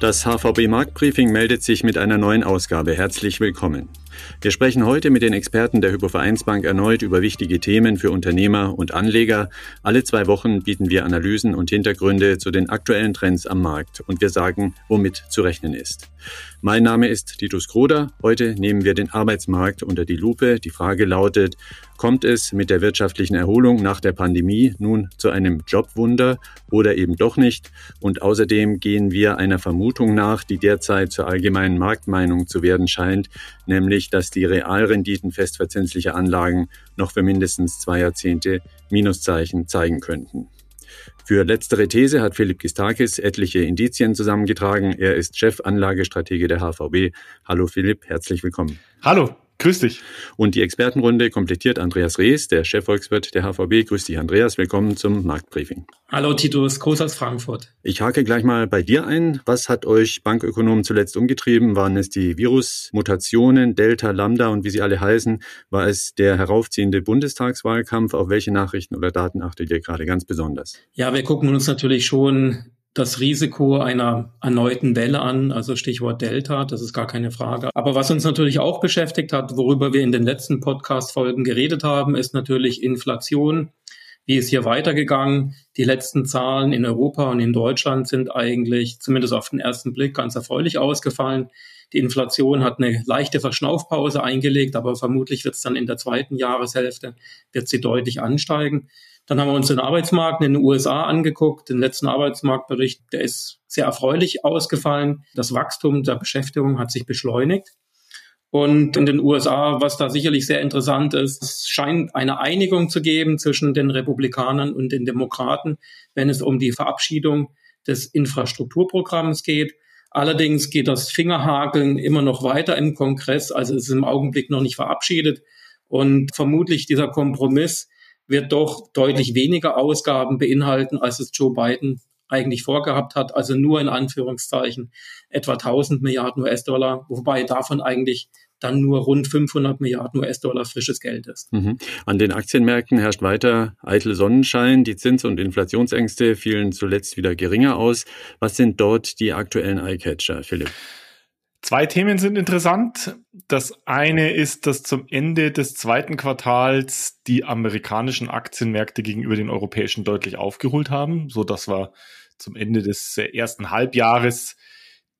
Das HVB Marktbriefing meldet sich mit einer neuen Ausgabe. Herzlich willkommen. Wir sprechen heute mit den Experten der Hypovereinsbank erneut über wichtige Themen für Unternehmer und Anleger. Alle zwei Wochen bieten wir Analysen und Hintergründe zu den aktuellen Trends am Markt und wir sagen, womit zu rechnen ist. Mein Name ist Titus Kroder. Heute nehmen wir den Arbeitsmarkt unter die Lupe. Die Frage lautet, kommt es mit der wirtschaftlichen Erholung nach der Pandemie nun zu einem Jobwunder oder eben doch nicht? Und außerdem gehen wir einer Vermutung nach, die derzeit zur allgemeinen Marktmeinung zu werden scheint, nämlich, dass die Realrenditen festverzinslicher Anlagen noch für mindestens zwei Jahrzehnte Minuszeichen zeigen könnten. Für letztere These hat Philipp Gistakis etliche Indizien zusammengetragen. Er ist Chefanlagestratege der HVB. Hallo Philipp, herzlich willkommen. Hallo. Grüß dich. Und die Expertenrunde komplettiert Andreas Rees, der Chefvolkswirt der HVB. Grüß dich, Andreas. Willkommen zum Marktbriefing. Hallo, Titus. Groß aus Frankfurt. Ich hake gleich mal bei dir ein. Was hat euch Bankökonomen zuletzt umgetrieben? Waren es die Virusmutationen, Delta, Lambda und wie sie alle heißen? War es der heraufziehende Bundestagswahlkampf? Auf welche Nachrichten oder Daten achtet ihr gerade ganz besonders? Ja, wir gucken uns natürlich schon das Risiko einer erneuten Welle an, also Stichwort Delta, das ist gar keine Frage. Aber was uns natürlich auch beschäftigt hat, worüber wir in den letzten Podcast-Folgen geredet haben, ist natürlich Inflation. Wie ist hier weitergegangen? Die letzten Zahlen in Europa und in Deutschland sind eigentlich zumindest auf den ersten Blick ganz erfreulich ausgefallen. Die Inflation hat eine leichte Verschnaufpause eingelegt, aber vermutlich wird es dann in der zweiten Jahreshälfte, wird sie deutlich ansteigen. Dann haben wir uns den Arbeitsmarkt in den USA angeguckt, den letzten Arbeitsmarktbericht, der ist sehr erfreulich ausgefallen. Das Wachstum der Beschäftigung hat sich beschleunigt. Und in den USA, was da sicherlich sehr interessant ist, es scheint eine Einigung zu geben zwischen den Republikanern und den Demokraten, wenn es um die Verabschiedung des Infrastrukturprogramms geht. Allerdings geht das Fingerhakeln immer noch weiter im Kongress, also es ist im Augenblick noch nicht verabschiedet. Und vermutlich dieser Kompromiss wird doch deutlich weniger Ausgaben beinhalten, als es Joe Biden eigentlich vorgehabt hat. Also nur in Anführungszeichen etwa 1000 Milliarden US-Dollar, wobei davon eigentlich dann nur rund 500 Milliarden US-Dollar frisches Geld ist. Mhm. An den Aktienmärkten herrscht weiter eitel Sonnenschein. Die Zins- und Inflationsängste fielen zuletzt wieder geringer aus. Was sind dort die aktuellen Eyecatcher, Philipp? Zwei Themen sind interessant. Das eine ist, dass zum Ende des zweiten Quartals die amerikanischen Aktienmärkte gegenüber den europäischen deutlich aufgeholt haben, so dass wir zum Ende des ersten Halbjahres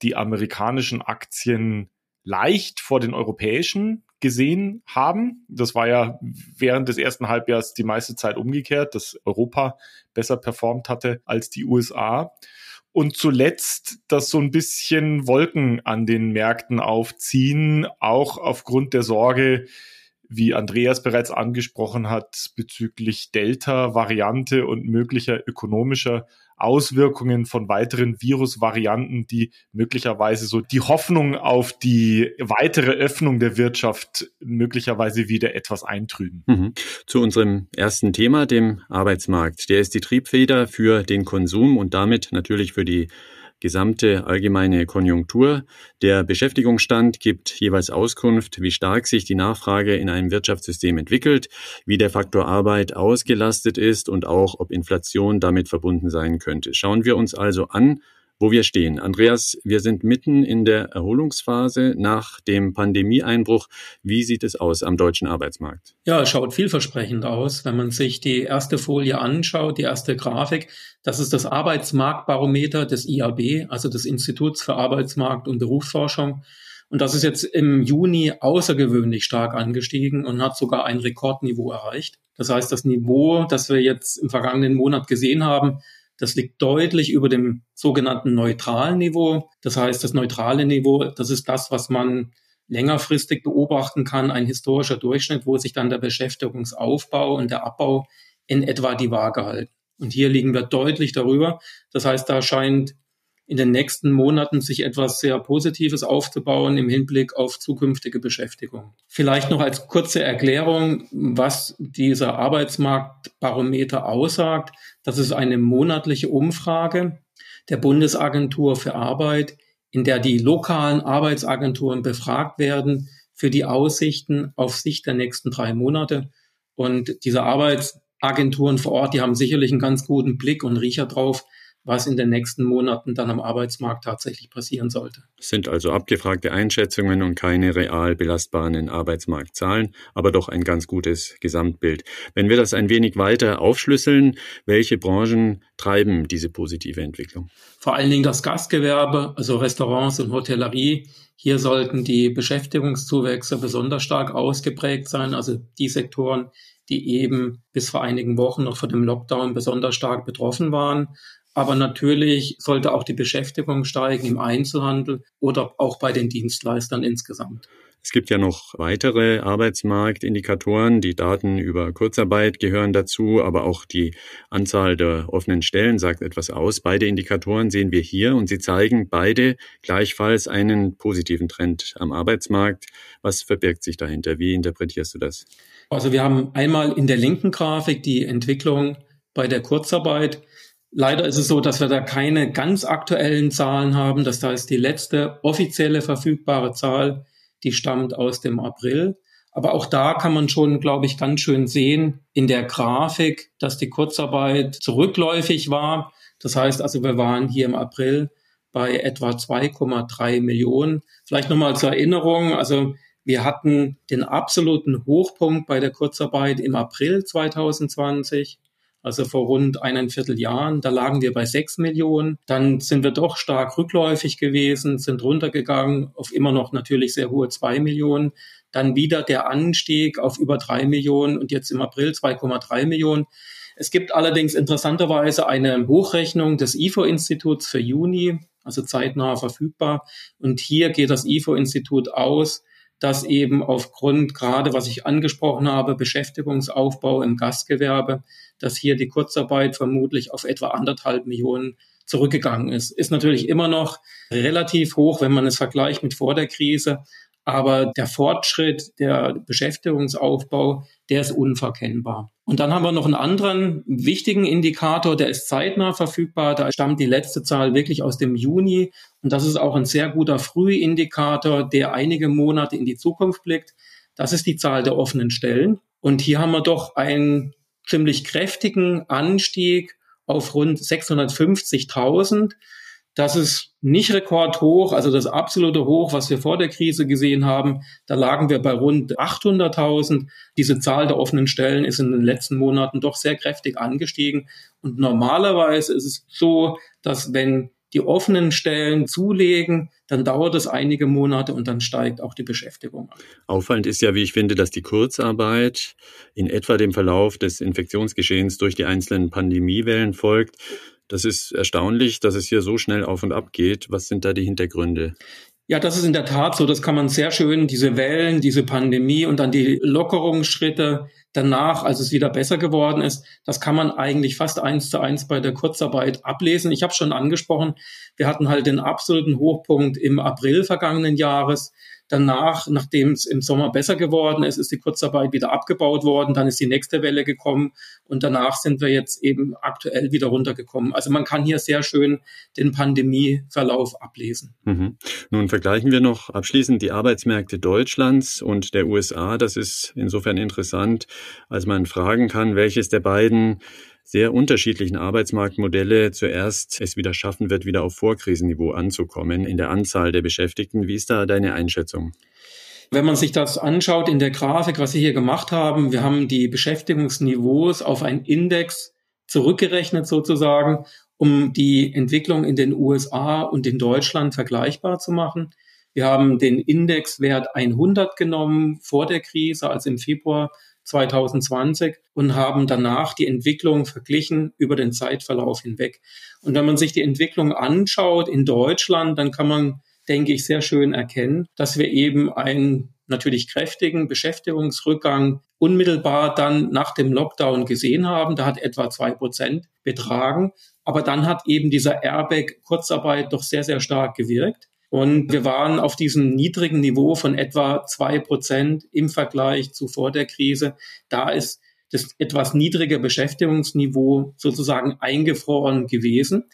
die amerikanischen Aktien leicht vor den europäischen gesehen haben. Das war ja während des ersten Halbjahres die meiste Zeit umgekehrt, dass Europa besser performt hatte als die USA. Und zuletzt, dass so ein bisschen Wolken an den Märkten aufziehen, auch aufgrund der Sorge, wie Andreas bereits angesprochen hat, bezüglich Delta-Variante und möglicher ökonomischer Auswirkungen von weiteren Virusvarianten, die möglicherweise so die Hoffnung auf die weitere Öffnung der Wirtschaft möglicherweise wieder etwas eintrüben. Mhm. Zu unserem ersten Thema, dem Arbeitsmarkt. Der ist die Triebfeder für den Konsum und damit natürlich für die gesamte allgemeine Konjunktur. Der Beschäftigungsstand gibt jeweils Auskunft, wie stark sich die Nachfrage in einem Wirtschaftssystem entwickelt, wie der Faktor Arbeit ausgelastet ist und auch ob Inflation damit verbunden sein könnte. Schauen wir uns also an, wo wir stehen. Andreas, wir sind mitten in der Erholungsphase nach dem Pandemieeinbruch. Wie sieht es aus am deutschen Arbeitsmarkt? Ja, es schaut vielversprechend aus. Wenn man sich die erste Folie anschaut, die erste Grafik, das ist das Arbeitsmarktbarometer des IAB, also des Instituts für Arbeitsmarkt und Berufsforschung. Und das ist jetzt im Juni außergewöhnlich stark angestiegen und hat sogar ein Rekordniveau erreicht. Das heißt, das Niveau, das wir jetzt im vergangenen Monat gesehen haben, das liegt deutlich über dem sogenannten neutralen Niveau. Das heißt, das neutrale Niveau, das ist das, was man längerfristig beobachten kann, ein historischer Durchschnitt, wo sich dann der Beschäftigungsaufbau und der Abbau in etwa die Waage halten. Und hier liegen wir deutlich darüber. Das heißt, da scheint in den nächsten Monaten sich etwas sehr Positives aufzubauen im Hinblick auf zukünftige Beschäftigung. Vielleicht noch als kurze Erklärung, was dieser Arbeitsmarktbarometer aussagt. Das ist eine monatliche Umfrage der Bundesagentur für Arbeit, in der die lokalen Arbeitsagenturen befragt werden für die Aussichten auf Sicht der nächsten drei Monate. Und diese Arbeitsagenturen vor Ort, die haben sicherlich einen ganz guten Blick und Riecher drauf, was in den nächsten Monaten dann am Arbeitsmarkt tatsächlich passieren sollte. Es sind also abgefragte Einschätzungen und keine real belastbaren Arbeitsmarktzahlen, aber doch ein ganz gutes Gesamtbild. Wenn wir das ein wenig weiter aufschlüsseln, welche Branchen treiben diese positive Entwicklung? Vor allen Dingen das Gastgewerbe, also Restaurants und Hotellerie. Hier sollten die Beschäftigungszuwächse besonders stark ausgeprägt sein, also die Sektoren, die eben bis vor einigen Wochen noch von dem Lockdown besonders stark betroffen waren. Aber natürlich sollte auch die Beschäftigung steigen im Einzelhandel oder auch bei den Dienstleistern insgesamt. Es gibt ja noch weitere Arbeitsmarktindikatoren. Die Daten über Kurzarbeit gehören dazu, aber auch die Anzahl der offenen Stellen sagt etwas aus. Beide Indikatoren sehen wir hier und sie zeigen beide gleichfalls einen positiven Trend am Arbeitsmarkt. Was verbirgt sich dahinter? Wie interpretierst du das? Also wir haben einmal in der linken Grafik die Entwicklung bei der Kurzarbeit. Leider ist es so, dass wir da keine ganz aktuellen Zahlen haben. Das heißt, die letzte offizielle verfügbare Zahl, die stammt aus dem April. Aber auch da kann man schon, glaube ich, ganz schön sehen in der Grafik, dass die Kurzarbeit zurückläufig war. Das heißt also, wir waren hier im April bei etwa 2,3 Millionen. Vielleicht nochmal zur Erinnerung, also wir hatten den absoluten Hochpunkt bei der Kurzarbeit im April 2020, also vor rund eineinviertel Jahren. Da lagen wir bei sechs Millionen. Dann sind wir doch stark rückläufig gewesen, sind runtergegangen auf immer noch natürlich sehr hohe zwei Millionen. Dann wieder der Anstieg auf über drei Millionen und jetzt im April 2,3 Millionen. Es gibt allerdings interessanterweise eine Hochrechnung des IFO-Instituts für Juni, also zeitnah verfügbar. Und hier geht das IFO-Institut aus, dass eben aufgrund gerade, was ich angesprochen habe, Beschäftigungsaufbau im Gastgewerbe, dass hier die Kurzarbeit vermutlich auf etwa anderthalb Millionen zurückgegangen ist. Ist natürlich immer noch relativ hoch, wenn man es vergleicht mit vor der Krise, aber der Fortschritt, der Beschäftigungsaufbau, der ist unverkennbar. Und dann haben wir noch einen anderen wichtigen Indikator, der ist zeitnah verfügbar. Da stammt die letzte Zahl wirklich aus dem Juni. Und das ist auch ein sehr guter Frühindikator, der einige Monate in die Zukunft blickt. Das ist die Zahl der offenen Stellen. Und hier haben wir doch einen ziemlich kräftigen Anstieg auf rund 650.000. Das ist nicht rekordhoch, also das absolute Hoch, was wir vor der Krise gesehen haben. Da lagen wir bei rund 800.000. Diese Zahl der offenen Stellen ist in den letzten Monaten doch sehr kräftig angestiegen. Und normalerweise ist es so, dass wenn die offenen Stellen zulegen, dann dauert es einige Monate und dann steigt auch die Beschäftigung an. Auffallend ist ja, wie ich finde, dass die Kurzarbeit in etwa dem Verlauf des Infektionsgeschehens durch die einzelnen Pandemiewellen folgt. Das ist erstaunlich, dass es hier so schnell auf und ab geht. Was sind da die Hintergründe? Ja, das ist in der Tat so. Das kann man sehr schön, diese Wellen, diese Pandemie und dann die Lockerungsschritte danach, als es wieder besser geworden ist, das kann man eigentlich fast eins zu eins bei der Kurzarbeit ablesen. Ich habe schon angesprochen, wir hatten halt den absoluten Hochpunkt im April vergangenen Jahres. Danach, nachdem es im Sommer besser geworden ist, ist die Kurzarbeit wieder abgebaut worden. Dann ist die nächste Welle gekommen und danach sind wir jetzt eben aktuell wieder runtergekommen. Also man kann hier sehr schön den Pandemieverlauf ablesen. Mhm. Nun vergleichen wir noch abschließend die Arbeitsmärkte Deutschlands und der USA. Das ist insofern interessant, als man fragen kann, welches der beiden sehr unterschiedlichen Arbeitsmarktmodelle zuerst es wieder schaffen wird, wieder auf Vorkrisenniveau anzukommen in der Anzahl der Beschäftigten. Wie ist da deine Einschätzung? Wenn man sich das anschaut in der Grafik, was Sie hier gemacht haben, wir haben die Beschäftigungsniveaus auf einen Index zurückgerechnet sozusagen, um die Entwicklung in den USA und in Deutschland vergleichbar zu machen. Wir haben den Indexwert 100 genommen vor der Krise, also im Februar 2020 und haben danach die Entwicklung verglichen über den Zeitverlauf hinweg. Und wenn man sich die Entwicklung anschaut in Deutschland, dann kann man, denke ich, sehr schön erkennen, dass wir eben einen natürlich kräftigen Beschäftigungsrückgang unmittelbar dann nach dem Lockdown gesehen haben. Da hat etwa zwei Prozent betragen. Aber dann hat eben dieser Airbag Kurzarbeit doch sehr, sehr stark gewirkt. Und wir waren auf diesem niedrigen Niveau von etwa zwei Prozent im Vergleich zu vor der Krise. Da ist das etwas niedrige Beschäftigungsniveau sozusagen eingefroren gewesen.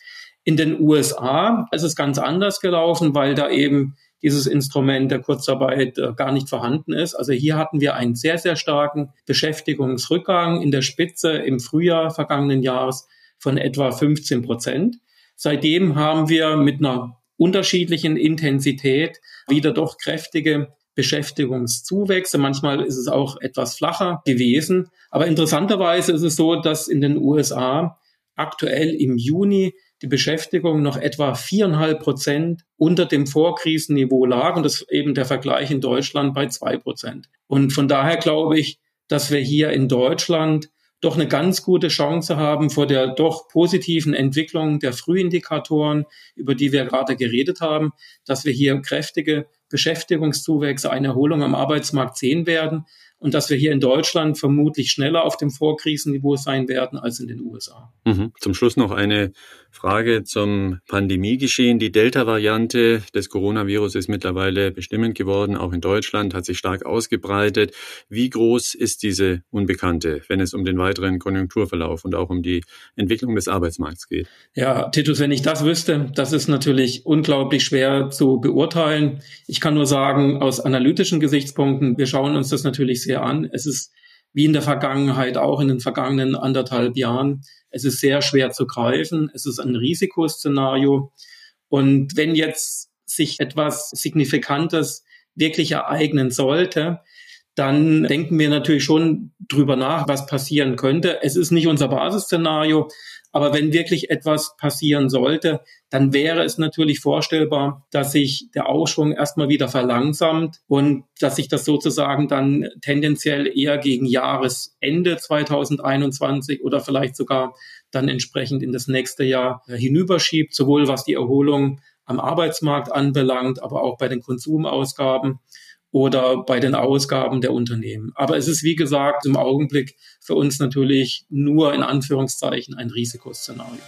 In den USA ist es ganz anders gelaufen, weil da eben dieses Instrument der Kurzarbeit äh, gar nicht vorhanden ist. Also hier hatten wir einen sehr, sehr starken Beschäftigungsrückgang in der Spitze im Frühjahr vergangenen Jahres von etwa 15 Prozent. Seitdem haben wir mit einer unterschiedlichen Intensität wieder doch kräftige Beschäftigungszuwächse. Manchmal ist es auch etwas flacher gewesen. Aber interessanterweise ist es so, dass in den USA aktuell im Juni die Beschäftigung noch etwa viereinhalb Prozent unter dem Vorkrisenniveau lag und das eben der Vergleich in Deutschland bei zwei Prozent. Und von daher glaube ich, dass wir hier in Deutschland doch eine ganz gute Chance haben vor der doch positiven Entwicklung der Frühindikatoren, über die wir gerade geredet haben, dass wir hier kräftige Beschäftigungszuwächse, eine Erholung am Arbeitsmarkt sehen werden und dass wir hier in Deutschland vermutlich schneller auf dem Vorkrisenniveau sein werden als in den USA. Mhm. Zum Schluss noch eine Frage zum Pandemiegeschehen. Die Delta-Variante des Coronavirus ist mittlerweile bestimmend geworden, auch in Deutschland, hat sich stark ausgebreitet. Wie groß ist diese Unbekannte, wenn es um den weiteren Konjunkturverlauf und auch um die Entwicklung des Arbeitsmarkts geht? Ja, Titus, wenn ich das wüsste, das ist natürlich unglaublich schwer zu beurteilen. Ich kann nur sagen, aus analytischen Gesichtspunkten, wir schauen uns das natürlich sehr sehr an. Es ist wie in der Vergangenheit, auch in den vergangenen anderthalb Jahren, es ist sehr schwer zu greifen. Es ist ein Risikoszenario. Und wenn jetzt sich etwas Signifikantes wirklich ereignen sollte, dann denken wir natürlich schon drüber nach, was passieren könnte. Es ist nicht unser Basisszenario, aber wenn wirklich etwas passieren sollte, dann wäre es natürlich vorstellbar, dass sich der Aufschwung erstmal wieder verlangsamt und dass sich das sozusagen dann tendenziell eher gegen Jahresende 2021 oder vielleicht sogar dann entsprechend in das nächste Jahr hinüberschiebt, sowohl was die Erholung am Arbeitsmarkt anbelangt, aber auch bei den Konsumausgaben oder bei den Ausgaben der Unternehmen. Aber es ist, wie gesagt, im Augenblick für uns natürlich nur in Anführungszeichen ein Risikoszenario.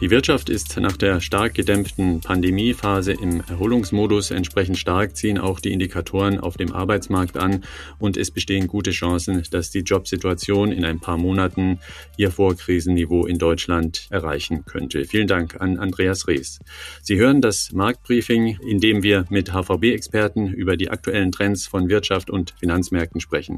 Die Wirtschaft ist nach der stark gedämpften Pandemiephase im Erholungsmodus. Entsprechend stark ziehen auch die Indikatoren auf dem Arbeitsmarkt an und es bestehen gute Chancen, dass die Jobsituation in ein paar Monaten ihr Vorkrisenniveau in Deutschland erreichen könnte. Vielen Dank an Andreas Rees. Sie hören das Marktbriefing, in dem wir mit HVB-Experten über die aktuellen Trends von Wirtschaft und Finanzmärkten sprechen.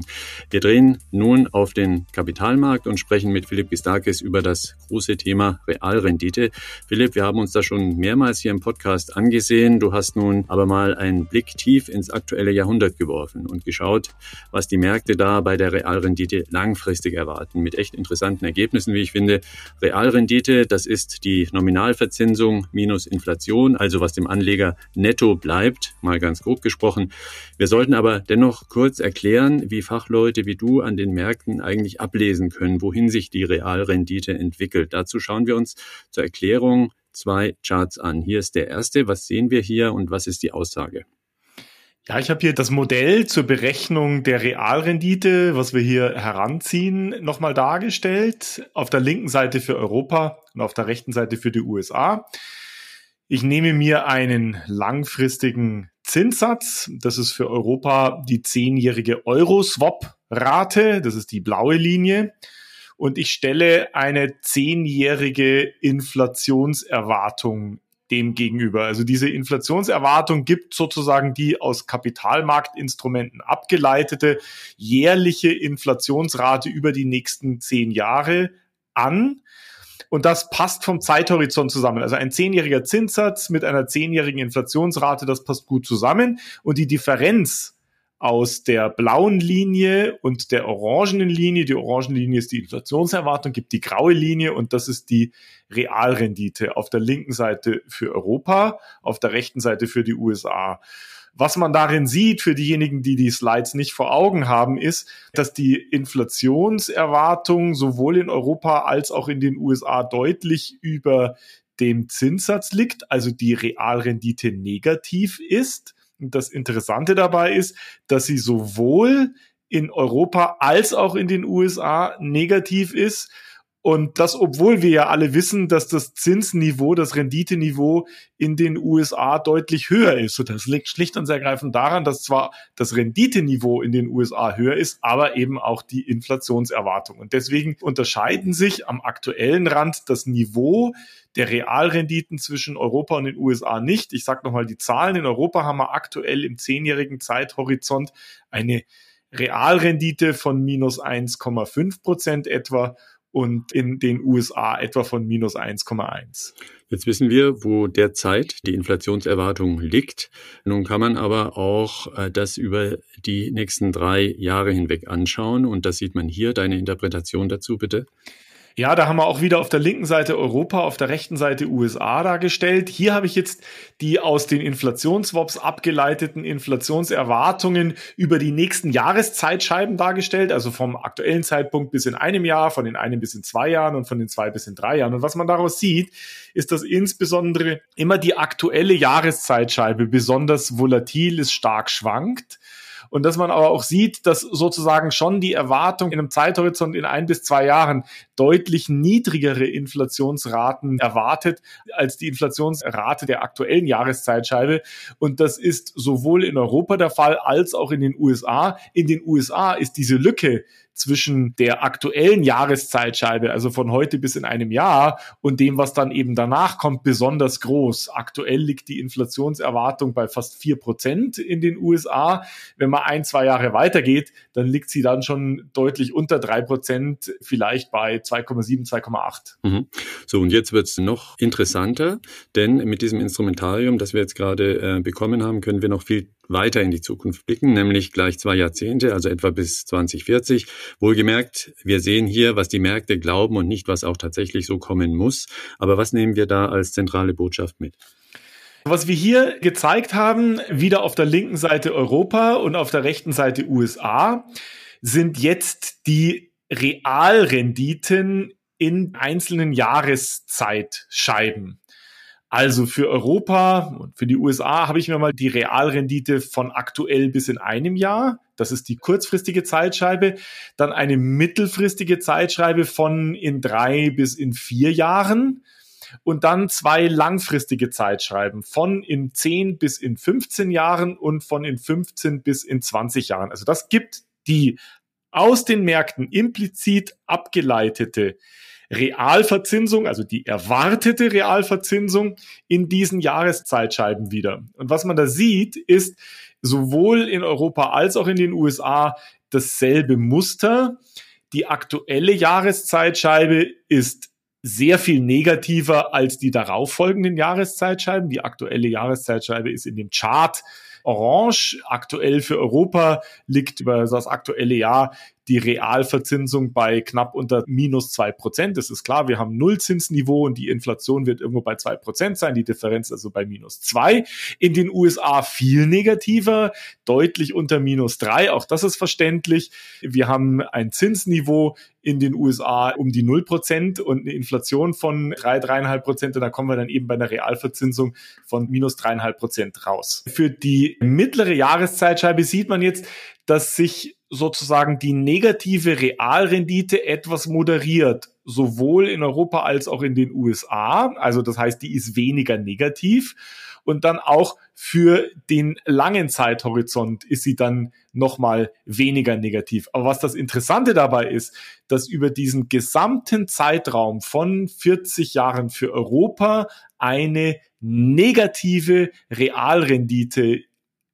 Wir drehen nun auf den Kapitalmarkt und sprechen mit Philipp Gistakis über das große Thema Realrendite. Rendite. Philipp, wir haben uns das schon mehrmals hier im Podcast angesehen. Du hast nun aber mal einen Blick tief ins aktuelle Jahrhundert geworfen und geschaut, was die Märkte da bei der Realrendite langfristig erwarten. Mit echt interessanten Ergebnissen, wie ich finde. Realrendite, das ist die Nominalverzinsung minus Inflation, also was dem Anleger netto bleibt, mal ganz grob gesprochen. Wir sollten aber dennoch kurz erklären, wie Fachleute wie du an den Märkten eigentlich ablesen können, wohin sich die Realrendite entwickelt. Dazu schauen wir uns zur zur Erklärung zwei Charts an. Hier ist der erste. Was sehen wir hier und was ist die Aussage? Ja, ich habe hier das Modell zur Berechnung der Realrendite, was wir hier heranziehen, nochmal dargestellt. Auf der linken Seite für Europa und auf der rechten Seite für die USA. Ich nehme mir einen langfristigen Zinssatz. Das ist für Europa die zehnjährige Euro-Swap-Rate. Das ist die blaue Linie und ich stelle eine zehnjährige Inflationserwartung dem gegenüber. Also diese Inflationserwartung gibt sozusagen die aus Kapitalmarktinstrumenten abgeleitete jährliche Inflationsrate über die nächsten zehn Jahre an. Und das passt vom Zeithorizont zusammen. Also ein zehnjähriger Zinssatz mit einer zehnjährigen Inflationsrate, das passt gut zusammen. Und die Differenz aus der blauen Linie und der orangenen Linie. Die Orangenlinie ist die Inflationserwartung, gibt die graue Linie und das ist die Realrendite auf der linken Seite für Europa, auf der rechten Seite für die USA. Was man darin sieht, für diejenigen, die die Slides nicht vor Augen haben, ist, dass die Inflationserwartung sowohl in Europa als auch in den USA deutlich über dem Zinssatz liegt, also die Realrendite negativ ist das Interessante dabei ist, dass sie sowohl in Europa als auch in den USA negativ ist. Und das, obwohl wir ja alle wissen, dass das Zinsniveau, das Renditeniveau in den USA deutlich höher ist. Und das liegt schlicht und ergreifend daran, dass zwar das Renditeniveau in den USA höher ist, aber eben auch die Inflationserwartung. Und deswegen unterscheiden sich am aktuellen Rand das Niveau der Realrenditen zwischen Europa und den USA nicht. Ich sage nochmal die Zahlen. In Europa haben wir aktuell im zehnjährigen Zeithorizont eine Realrendite von minus 1,5 Prozent etwa und in den USA etwa von minus 1,1. Jetzt wissen wir, wo derzeit die Inflationserwartung liegt. Nun kann man aber auch äh, das über die nächsten drei Jahre hinweg anschauen und das sieht man hier. Deine Interpretation dazu bitte. Ja, da haben wir auch wieder auf der linken Seite Europa, auf der rechten Seite USA dargestellt. Hier habe ich jetzt die aus den Inflationswops abgeleiteten Inflationserwartungen über die nächsten Jahreszeitscheiben dargestellt, also vom aktuellen Zeitpunkt bis in einem Jahr, von den einem bis in zwei Jahren und von den zwei bis in drei Jahren. Und was man daraus sieht, ist, dass insbesondere immer die aktuelle Jahreszeitscheibe besonders volatil ist, stark schwankt und dass man aber auch sieht, dass sozusagen schon die Erwartung in einem Zeithorizont in ein bis zwei Jahren deutlich niedrigere Inflationsraten erwartet als die Inflationsrate der aktuellen Jahreszeitscheibe. Und das ist sowohl in Europa der Fall als auch in den USA. In den USA ist diese Lücke zwischen der aktuellen Jahreszeitscheibe, also von heute bis in einem Jahr, und dem, was dann eben danach kommt, besonders groß. Aktuell liegt die Inflationserwartung bei fast vier Prozent in den USA. Wenn man ein, zwei Jahre weitergeht, dann liegt sie dann schon deutlich unter drei Prozent, vielleicht bei 2,7, 2,8. Mhm. So, und jetzt wird es noch interessanter, denn mit diesem Instrumentarium, das wir jetzt gerade äh, bekommen haben, können wir noch viel weiter in die Zukunft blicken, nämlich gleich zwei Jahrzehnte, also etwa bis 2040. Wohlgemerkt, wir sehen hier, was die Märkte glauben und nicht, was auch tatsächlich so kommen muss. Aber was nehmen wir da als zentrale Botschaft mit? Was wir hier gezeigt haben, wieder auf der linken Seite Europa und auf der rechten Seite USA, sind jetzt die Realrenditen in einzelnen Jahreszeitscheiben. Also für Europa und für die USA habe ich mir mal die Realrendite von aktuell bis in einem Jahr, das ist die kurzfristige Zeitscheibe, dann eine mittelfristige Zeitscheibe von in drei bis in vier Jahren. Und dann zwei langfristige Zeitschreiben von in 10 bis in 15 Jahren und von in 15 bis in 20 Jahren. Also das gibt die aus den Märkten implizit abgeleitete Realverzinsung, also die erwartete Realverzinsung in diesen Jahreszeitscheiben wieder. Und was man da sieht, ist sowohl in Europa als auch in den USA dasselbe Muster. Die aktuelle Jahreszeitscheibe ist sehr viel negativer als die darauffolgenden Jahreszeitscheiben. Die aktuelle Jahreszeitscheibe ist in dem Chart orange. Aktuell für Europa liegt über das aktuelle Jahr die Realverzinsung bei knapp unter minus zwei Prozent. Das ist klar, wir haben Nullzinsniveau und die Inflation wird irgendwo bei zwei Prozent sein, die Differenz also bei minus zwei. In den USA viel negativer, deutlich unter minus drei. Auch das ist verständlich. Wir haben ein Zinsniveau in den USA um die null Prozent und eine Inflation von drei, dreieinhalb Prozent. Und da kommen wir dann eben bei einer Realverzinsung von minus dreieinhalb Prozent raus. Für die mittlere Jahreszeitscheibe sieht man jetzt, dass sich sozusagen die negative Realrendite etwas moderiert, sowohl in Europa als auch in den USA. Also das heißt, die ist weniger negativ. Und dann auch für den langen Zeithorizont ist sie dann nochmal weniger negativ. Aber was das Interessante dabei ist, dass über diesen gesamten Zeitraum von 40 Jahren für Europa eine negative Realrendite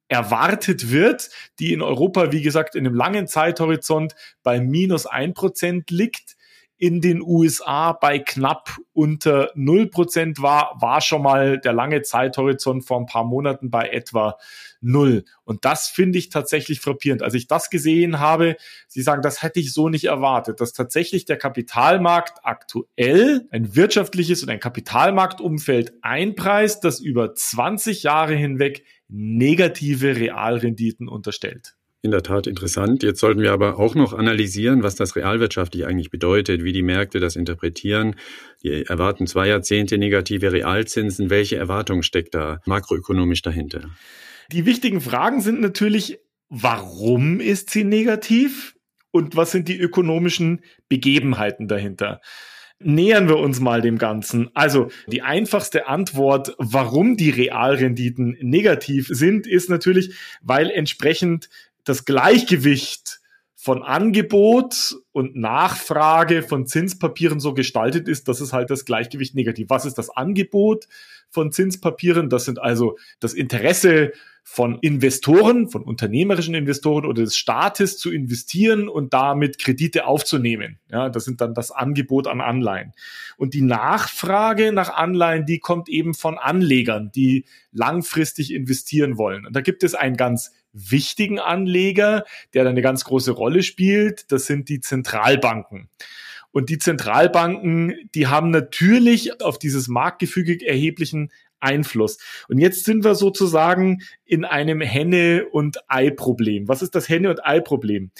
erwartet wird, die in Europa, wie gesagt, in einem langen Zeithorizont bei minus ein Prozent liegt, in den USA bei knapp unter null Prozent war, war schon mal der lange Zeithorizont vor ein paar Monaten bei etwa null. Und das finde ich tatsächlich frappierend. Als ich das gesehen habe, Sie sagen, das hätte ich so nicht erwartet, dass tatsächlich der Kapitalmarkt aktuell ein wirtschaftliches und ein Kapitalmarktumfeld einpreist, das über 20 Jahre hinweg negative Realrenditen unterstellt. In der Tat interessant. Jetzt sollten wir aber auch noch analysieren, was das realwirtschaftlich eigentlich bedeutet, wie die Märkte das interpretieren. Die erwarten zwei Jahrzehnte negative Realzinsen. Welche Erwartung steckt da makroökonomisch dahinter? Die wichtigen Fragen sind natürlich, warum ist sie negativ und was sind die ökonomischen Begebenheiten dahinter? Nähern wir uns mal dem Ganzen. Also die einfachste Antwort, warum die Realrenditen negativ sind, ist natürlich, weil entsprechend das Gleichgewicht von Angebot und Nachfrage von Zinspapieren so gestaltet ist, dass es halt das Gleichgewicht negativ. Was ist das Angebot von Zinspapieren? Das sind also das Interesse von Investoren, von unternehmerischen Investoren oder des Staates zu investieren und damit Kredite aufzunehmen. Ja, das sind dann das Angebot an Anleihen. Und die Nachfrage nach Anleihen, die kommt eben von Anlegern, die langfristig investieren wollen. Und da gibt es einen ganz wichtigen Anleger, der da eine ganz große Rolle spielt. Das sind die Zentralbanken. Und die Zentralbanken, die haben natürlich auf dieses Marktgefüge erheblichen Einfluss. Und jetzt sind wir sozusagen in einem Henne- und Ei-Problem. Was ist das Henne- und Ei-Problem?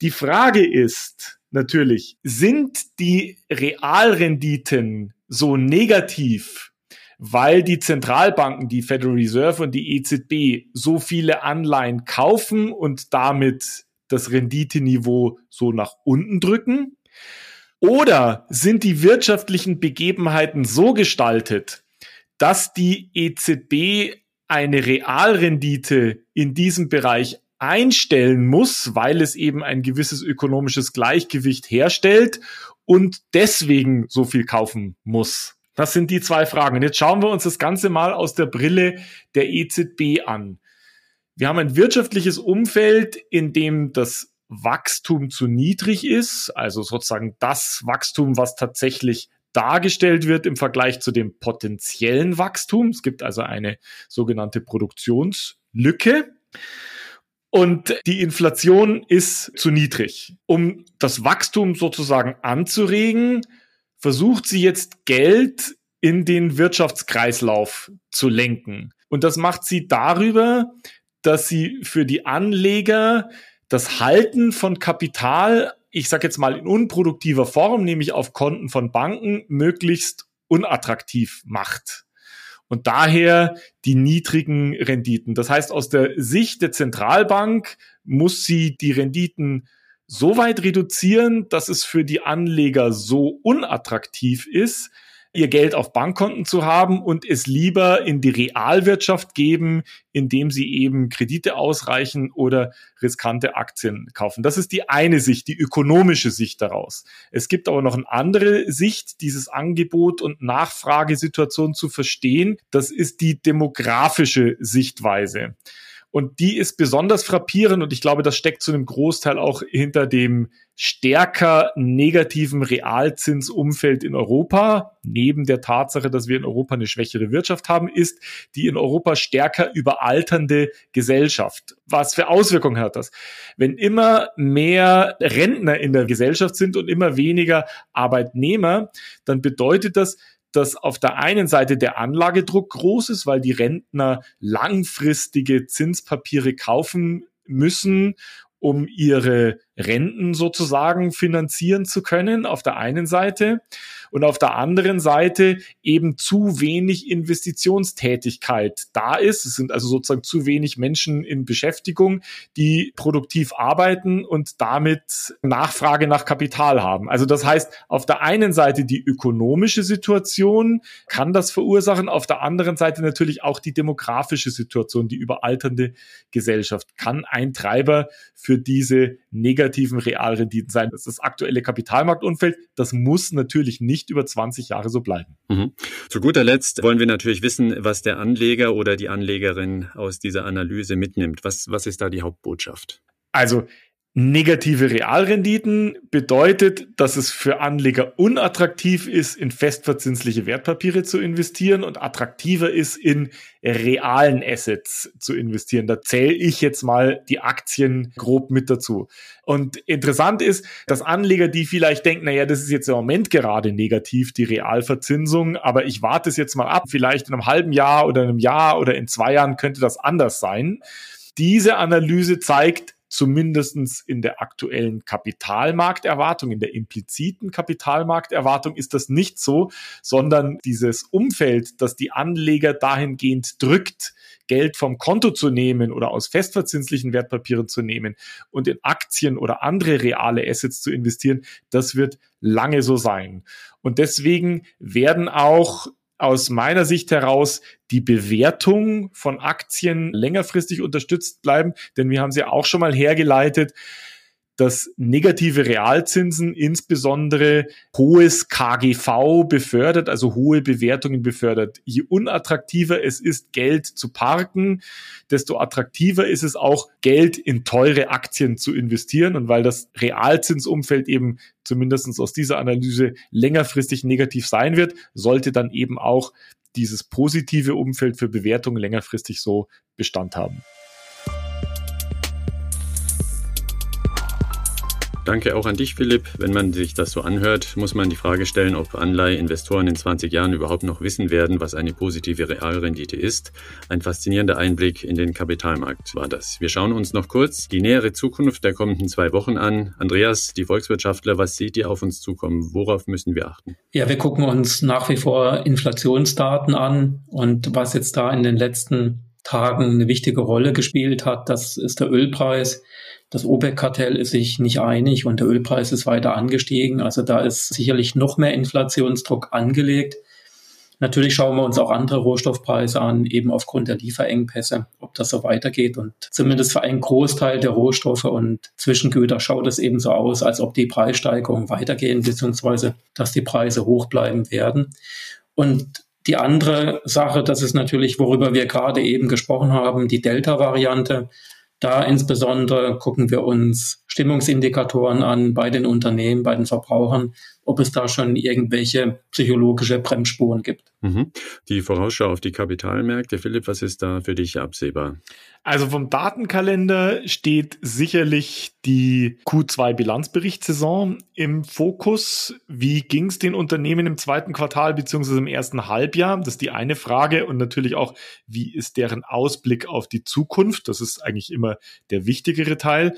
Die Frage ist natürlich, sind die Realrenditen so negativ, weil die Zentralbanken, die Federal Reserve und die EZB so viele Anleihen kaufen und damit das Renditeniveau so nach unten drücken? Oder sind die wirtschaftlichen Begebenheiten so gestaltet, dass die EZB eine Realrendite in diesem Bereich einstellen muss, weil es eben ein gewisses ökonomisches Gleichgewicht herstellt und deswegen so viel kaufen muss. Das sind die zwei Fragen. Und jetzt schauen wir uns das Ganze mal aus der Brille der EZB an. Wir haben ein wirtschaftliches Umfeld, in dem das Wachstum zu niedrig ist, also sozusagen das Wachstum, was tatsächlich dargestellt wird im Vergleich zu dem potenziellen Wachstum. Es gibt also eine sogenannte Produktionslücke. Und die Inflation ist zu niedrig. Um das Wachstum sozusagen anzuregen, versucht sie jetzt Geld in den Wirtschaftskreislauf zu lenken. Und das macht sie darüber, dass sie für die Anleger das Halten von Kapital ich sage jetzt mal in unproduktiver Form, nämlich auf Konten von Banken, möglichst unattraktiv macht. Und daher die niedrigen Renditen. Das heißt, aus der Sicht der Zentralbank muss sie die Renditen so weit reduzieren, dass es für die Anleger so unattraktiv ist, ihr Geld auf Bankkonten zu haben und es lieber in die Realwirtschaft geben, indem sie eben Kredite ausreichen oder riskante Aktien kaufen. Das ist die eine Sicht, die ökonomische Sicht daraus. Es gibt aber noch eine andere Sicht, dieses Angebot und Nachfragesituation zu verstehen. Das ist die demografische Sichtweise. Und die ist besonders frappierend und ich glaube, das steckt zu einem Großteil auch hinter dem stärker negativen Realzinsumfeld in Europa, neben der Tatsache, dass wir in Europa eine schwächere Wirtschaft haben, ist die in Europa stärker überalternde Gesellschaft. Was für Auswirkungen hat das? Wenn immer mehr Rentner in der Gesellschaft sind und immer weniger Arbeitnehmer, dann bedeutet das, dass auf der einen Seite der Anlagedruck groß ist, weil die Rentner langfristige Zinspapiere kaufen müssen, um ihre Renten sozusagen finanzieren zu können, auf der einen Seite. Und auf der anderen Seite eben zu wenig Investitionstätigkeit da ist. Es sind also sozusagen zu wenig Menschen in Beschäftigung, die produktiv arbeiten und damit Nachfrage nach Kapital haben. Also das heißt, auf der einen Seite die ökonomische Situation kann das verursachen, auf der anderen Seite natürlich auch die demografische Situation, die überalternde Gesellschaft kann ein Treiber für diese negativen Realrenditen sein. Das ist das aktuelle Kapitalmarktumfeld. Das muss natürlich nicht über 20 Jahre so bleiben. Mhm. Zu guter Letzt wollen wir natürlich wissen, was der Anleger oder die Anlegerin aus dieser Analyse mitnimmt. Was, was ist da die Hauptbotschaft? Also Negative Realrenditen bedeutet, dass es für Anleger unattraktiv ist, in festverzinsliche Wertpapiere zu investieren und attraktiver ist, in realen Assets zu investieren. Da zähle ich jetzt mal die Aktien grob mit dazu. Und interessant ist, dass Anleger, die vielleicht denken, naja, das ist jetzt im Moment gerade negativ, die Realverzinsung, aber ich warte es jetzt mal ab, vielleicht in einem halben Jahr oder einem Jahr oder in zwei Jahren könnte das anders sein. Diese Analyse zeigt, zumindestens in der aktuellen Kapitalmarkterwartung, in der impliziten Kapitalmarkterwartung ist das nicht so, sondern dieses Umfeld, das die Anleger dahingehend drückt, Geld vom Konto zu nehmen oder aus festverzinslichen Wertpapieren zu nehmen und in Aktien oder andere reale Assets zu investieren, das wird lange so sein. Und deswegen werden auch aus meiner Sicht heraus die Bewertung von Aktien längerfristig unterstützt bleiben, denn wir haben sie auch schon mal hergeleitet. Dass negative Realzinsen insbesondere hohes KGV befördert, also hohe Bewertungen befördert. Je unattraktiver es ist, Geld zu parken, desto attraktiver ist es auch, Geld in teure Aktien zu investieren. Und weil das Realzinsumfeld eben zumindest aus dieser Analyse längerfristig negativ sein wird, sollte dann eben auch dieses positive Umfeld für Bewertungen längerfristig so Bestand haben. Danke auch an dich, Philipp. Wenn man sich das so anhört, muss man die Frage stellen, ob Anleiheinvestoren in 20 Jahren überhaupt noch wissen werden, was eine positive Realrendite ist. Ein faszinierender Einblick in den Kapitalmarkt war das. Wir schauen uns noch kurz die nähere Zukunft der kommenden zwei Wochen an. Andreas, die Volkswirtschaftler, was seht ihr auf uns zukommen? Worauf müssen wir achten? Ja, wir gucken uns nach wie vor Inflationsdaten an und was jetzt da in den letzten Tagen eine wichtige Rolle gespielt hat, das ist der Ölpreis. Das OPEC-Kartell ist sich nicht einig und der Ölpreis ist weiter angestiegen. Also da ist sicherlich noch mehr Inflationsdruck angelegt. Natürlich schauen wir uns auch andere Rohstoffpreise an, eben aufgrund der Lieferengpässe, ob das so weitergeht. Und zumindest für einen Großteil der Rohstoffe und Zwischengüter schaut es eben so aus, als ob die Preissteigerungen weitergehen, beziehungsweise dass die Preise hoch bleiben werden. Und die andere Sache, das ist natürlich, worüber wir gerade eben gesprochen haben, die Delta-Variante. Da insbesondere gucken wir uns Stimmungsindikatoren an bei den Unternehmen, bei den Verbrauchern, ob es da schon irgendwelche psychologische Bremsspuren gibt. Mhm. Die Vorausschau auf die Kapitalmärkte, Philipp, was ist da für dich absehbar? Also vom Datenkalender steht sicherlich die Q2-Bilanzberichtssaison im Fokus. Wie ging es den Unternehmen im zweiten Quartal beziehungsweise im ersten Halbjahr? Das ist die eine Frage. Und natürlich auch, wie ist deren Ausblick auf die Zukunft? Das ist eigentlich immer der wichtigere Teil.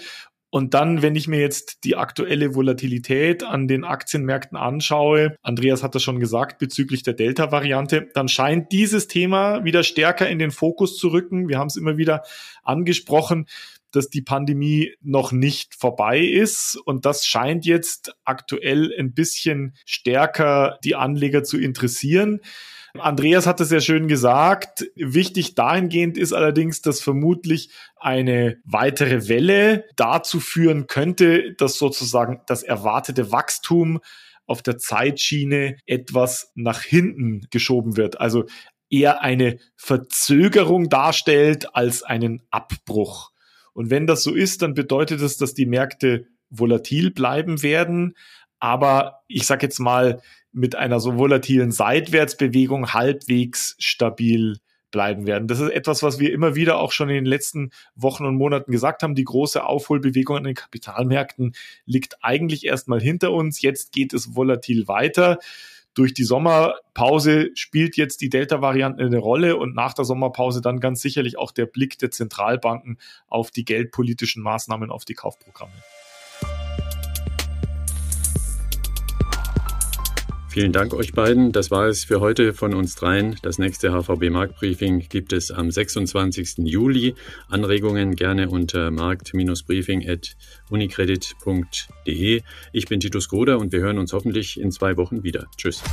Und dann, wenn ich mir jetzt die aktuelle Volatilität an den Aktienmärkten anschaue, Andreas hat das schon gesagt bezüglich der Delta-Variante, dann scheint dieses Thema wieder stärker in den Fokus zu rücken. Wir haben es immer wieder angesprochen dass die Pandemie noch nicht vorbei ist. Und das scheint jetzt aktuell ein bisschen stärker die Anleger zu interessieren. Andreas hat es sehr schön gesagt. Wichtig dahingehend ist allerdings, dass vermutlich eine weitere Welle dazu führen könnte, dass sozusagen das erwartete Wachstum auf der Zeitschiene etwas nach hinten geschoben wird. Also eher eine Verzögerung darstellt als einen Abbruch. Und wenn das so ist, dann bedeutet das, dass die Märkte volatil bleiben werden. Aber ich sage jetzt mal, mit einer so volatilen Seitwärtsbewegung halbwegs stabil bleiben werden. Das ist etwas, was wir immer wieder auch schon in den letzten Wochen und Monaten gesagt haben. Die große Aufholbewegung an den Kapitalmärkten liegt eigentlich erstmal hinter uns. Jetzt geht es volatil weiter. Durch die Sommerpause spielt jetzt die Delta-Variante eine Rolle und nach der Sommerpause dann ganz sicherlich auch der Blick der Zentralbanken auf die geldpolitischen Maßnahmen, auf die Kaufprogramme. Vielen Dank euch beiden. Das war es für heute von uns dreien. Das nächste HVB Marktbriefing gibt es am 26. Juli. Anregungen gerne unter markt-briefing.unicredit.de. Ich bin Titus Groder und wir hören uns hoffentlich in zwei Wochen wieder. Tschüss.